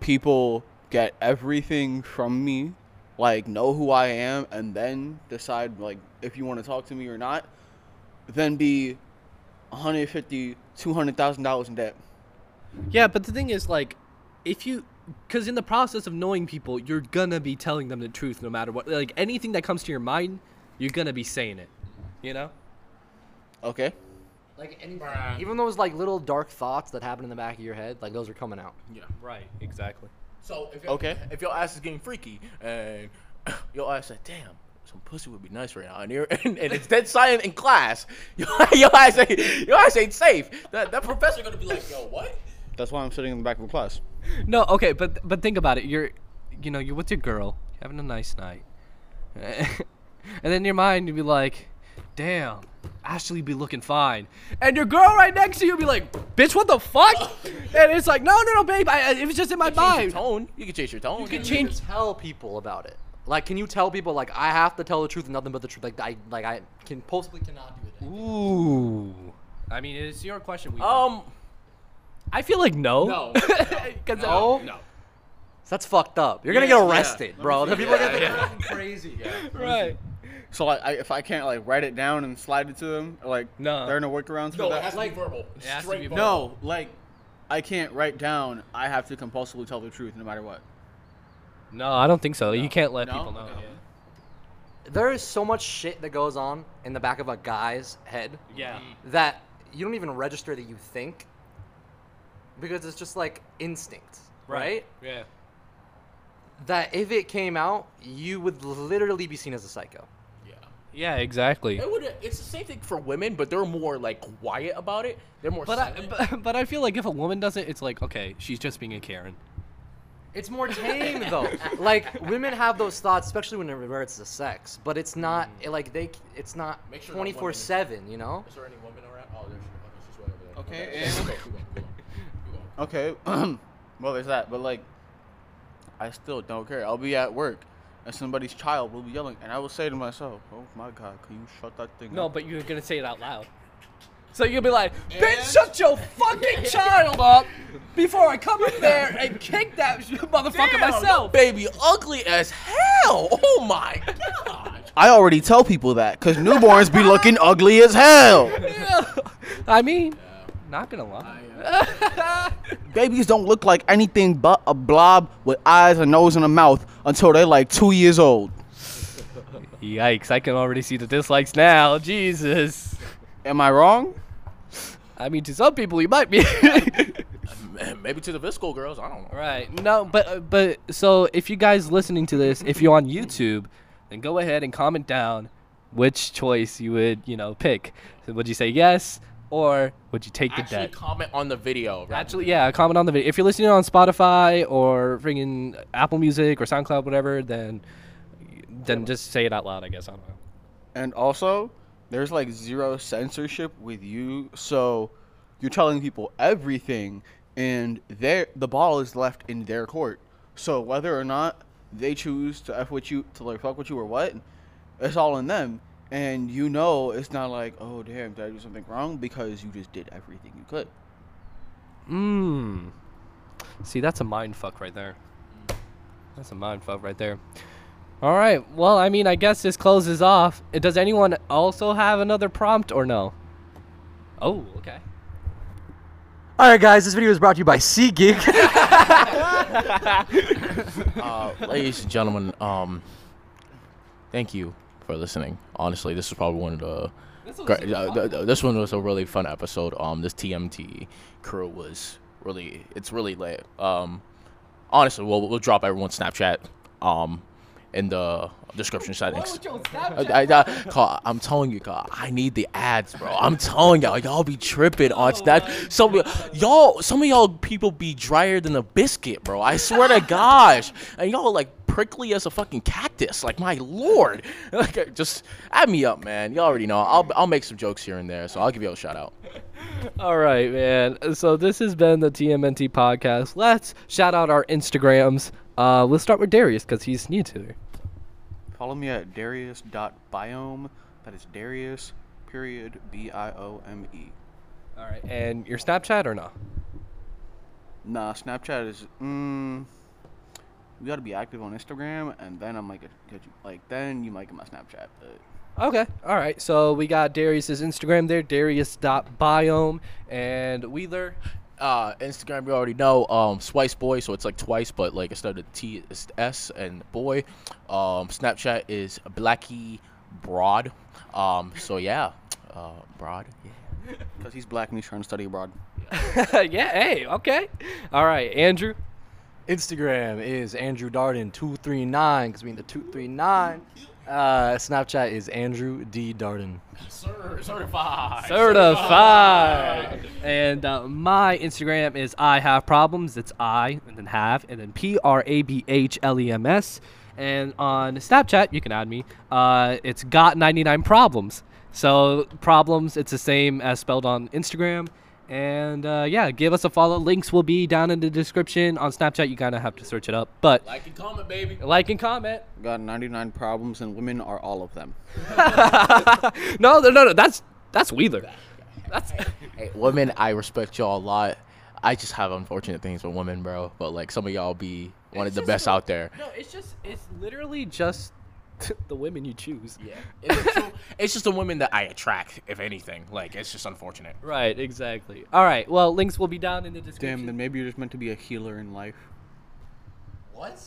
people get everything from me, like know who I am, and then decide like if you want to talk to me or not, then be 150, 200 thousand dollars in debt. Yeah, but the thing is, like, if you, because in the process of knowing people, you're gonna be telling them the truth no matter what. Like anything that comes to your mind, you're gonna be saying it. You know? Okay. Like anything. Even those like little dark thoughts that happen in the back of your head, like those are coming out. Yeah, right. Exactly. So if Okay. if your ass is getting freaky and your ass said, "Damn, some pussy would be nice right now," and you're and, and it's dead silent in class, your, your ass ain't your ass ain't safe. That that professor gonna be like, "Yo, what?" That's why I'm sitting in the back of the class. No, okay, but but think about it. You're, you know, you're with your girl, having a nice night, and then in your mind you'd be like, "Damn, Ashley be looking fine," and your girl right next to you be like, "Bitch, what the fuck?" and it's like, "No, no, no, babe, I, I- it was just in my Change your mind." tone. You can change your tone. You can Can you change. tell people about it? Like, can you tell people like I have to tell the truth and nothing but the truth? Like I like I can possibly cannot do it. Ooh. I mean, it's your question. We Um. I feel like no. No. 'Cause, No? uh, no. That's fucked up. You're gonna Yeah, get yeah. arrested, bro. The people are gonna Yeah, think crazy. Right. So like, I, if I can't like write it down and slide it to them, like, No. there are no workarounds for No, it that. has to Like- be verbal. It has to be verbal. No, like, I can't write down. I have to compulsively tell the truth no matter what. No, I don't think so. You can't let No? people know. No. There is so much shit that goes on in the back of a guy's head Yeah. that you don't even register that you think because it's just like instinct, right? Yeah. that if it came out, you would literally be seen as a psycho. Yeah. Yeah, exactly. It would. It's the same thing for women, but they're more like quiet about it. They're more. But I, but, but I feel like if a woman does it, it's like okay, she's just being a Karen. It's more tame though. like women have those thoughts, especially when it regards to sex. But it's not hmm. it, like they. It's not Make sure no twenty four seven. You know. Is there any women around? Oh, there's. Oh, okay, she's right over there. Okay. Okay. well, there's that. But like, I still don't care. I'll be at work, and somebody's child will be yelling, and I will say to myself, "Oh my God, can you shut that thing No, up?" but you're gonna say it out loud. So you'll be like, "Bitch, shut your fucking child up before I come in there and kick that motherfucker Damn, myself." baby ugly as hell. Oh my god. I already tell people that, cause newborns be looking ugly as hell. Yeah. I mean, not gonna lie. Babies don't look like anything but a blob with eyes, a nose, and a mouth until they're like two years old. Yikes! I can already see the dislikes now. Jesus. Am I wrong? I mean, to some people, you might be. Maybe to the VSCO girls. I don't know. right. No, but uh, but so if you guys listening to this, if you're on YouTube, then go ahead and comment down which choice you would you know pick. So would you say yes or would you take the Actually, debt? comment on the video. Actually, yeah, comment on the video. If you're listening on Spotify or freaking Apple Music or SoundCloud, whatever, then then just say it out loud. I guess I don't know. And also, there's like zero censorship with you, so you're telling people everything, and their the ball is left in their court. So whether or not they choose to f with you, to like fuck with you or what, it's all in them. And you know, it's not like, oh damn, did I do something wrong? Because you just did everything you could. Mmm. See, that's a mind fuck right there. That's a mind fuck right there. All right. Well, I mean, I guess this closes off. Uh, Does anyone also have another prompt or no? Oh, okay. All right, guys. This video is brought to you by SeatGeek. uh, ladies and gentlemen, um, thank you for listening. Honestly, this is probably one of the. This Great, uh, th- th- this one was a really fun episode. Um, this TMT crew was really, it's really lit. Um, honestly, we'll we'll drop everyone's Snapchat, um, in the description settings. I, I, I, I'm telling you, God, I need the ads, bro. I'm telling y'all, y'all be tripping on Snap. Some y'all, some of y'all people be drier than a biscuit, bro. I swear to gosh, and y'all like prickly as a fucking cactus. Like my lord, like just add me up, man. You already know. I'll I'll make some jokes here and there, so I'll give you a shout out. All right, man. So this has been the TMNT podcast. Let's shout out our Instagrams. Uh, let's start with Darius because he's new to it. Follow me at Darius.biome. That is Darius, period, B I O M E. All right, and your Snapchat or no? Nah, Snapchat is. Mm, you gotta be active on Instagram, and then I might get, get you. Like, then you might get my Snapchat. But Okay. All right. So we got Darius's Instagram there, Darius.biome, and Wheeler. Uh, Instagram, you already know. Um, Twice Boy, so it's like twice, but like instead of T, it's S and boy. Um, Snapchat is Blackie Broad. Um, so yeah, uh, Broad. Yeah. because he's black and he's trying to study abroad. yeah. Hey. Okay. All right, Andrew. Instagram is Andrew Darden two three nine because we need the two three nine. Uh, Snapchat is Andrew D Darden. certified. Certified. And uh, my Instagram is I have problems. It's I and then have and then P R A B H L E M S. And on Snapchat, you can add me. Uh, it's got 99 problems. So problems, it's the same as spelled on Instagram. And uh, yeah, give us a follow. Links will be down in the description. On Snapchat, you kind of have to search it up. But Like and comment, baby. like and comment. Got 99 problems, and women are all of them. no, no, no, no. That's that's Wheeler. That's Hey, women, I respect y'all a lot. I just have unfortunate things with women, bro. But like some of y'all be one of the best the- out there. No, it's just it's literally just the women you choose. Yeah, it's, just- it's just the women that I attract, if anything. Like it's just unfortunate. Right, exactly. All right. Well, links will be down in the description. Damn, then maybe you're just meant to be a healer in life. What?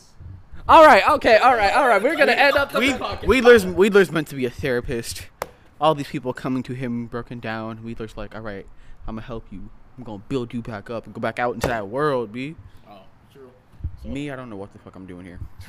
All right. Okay. All right. All right. We're gonna end up the We, Wheeler's, Wheeler's meant to be a therapist. All these people coming to him broken down. Weedler's like, all right, I'm gonna help you. I'm gonna build you back up and go back out into that world, b. Oh, true. Me, I don't know what the fuck I'm doing here.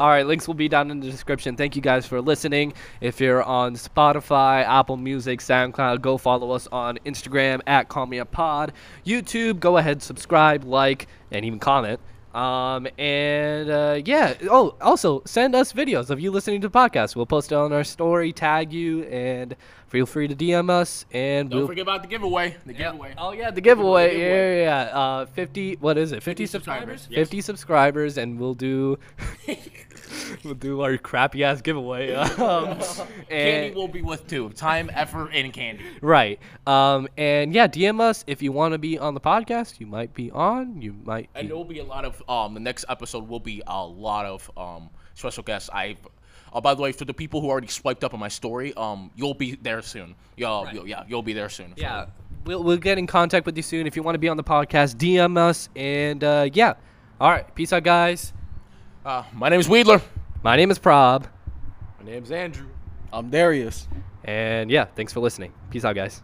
All right, links will be down in the description. Thank you guys for listening. If you're on Spotify, Apple Music, SoundCloud, go follow us on Instagram at Call Me a Pod. YouTube, go ahead, subscribe, like, and even comment. Um, and uh, yeah. Oh, also send us videos of you listening to the podcast. We'll post it on our story, tag you, and feel free to DM us. And Don't we'll forget about the giveaway. The giveaway. Oh yeah, the giveaway. giveaway. Yeah, yeah. Uh, fifty. What is it? Fifty, subscribers. subscribers, yes. Fifty subscribers, and we'll do. we'll do our crappy ass giveaway. Um, Candy will be with too. Time, effort, and candy. right. Um, and yeah, DM us if you want to be on the podcast. You might be on. You might. And Be, there will be a lot of um. The next episode will be a lot of um special guests. I. Oh, by the way, for the people who already swiped up on my story, um, you'll be there soon. Yo, you'll, yeah, you'll be there soon. So- yeah. We'll, we'll get in contact with you soon. If you want to be on the podcast, DM us. And uh, yeah. All right. Peace out, guys. Uh, my name is Weedler. My name is Prob. My name's Andrew. I'm Darius. And yeah, thanks for listening. Peace out, guys.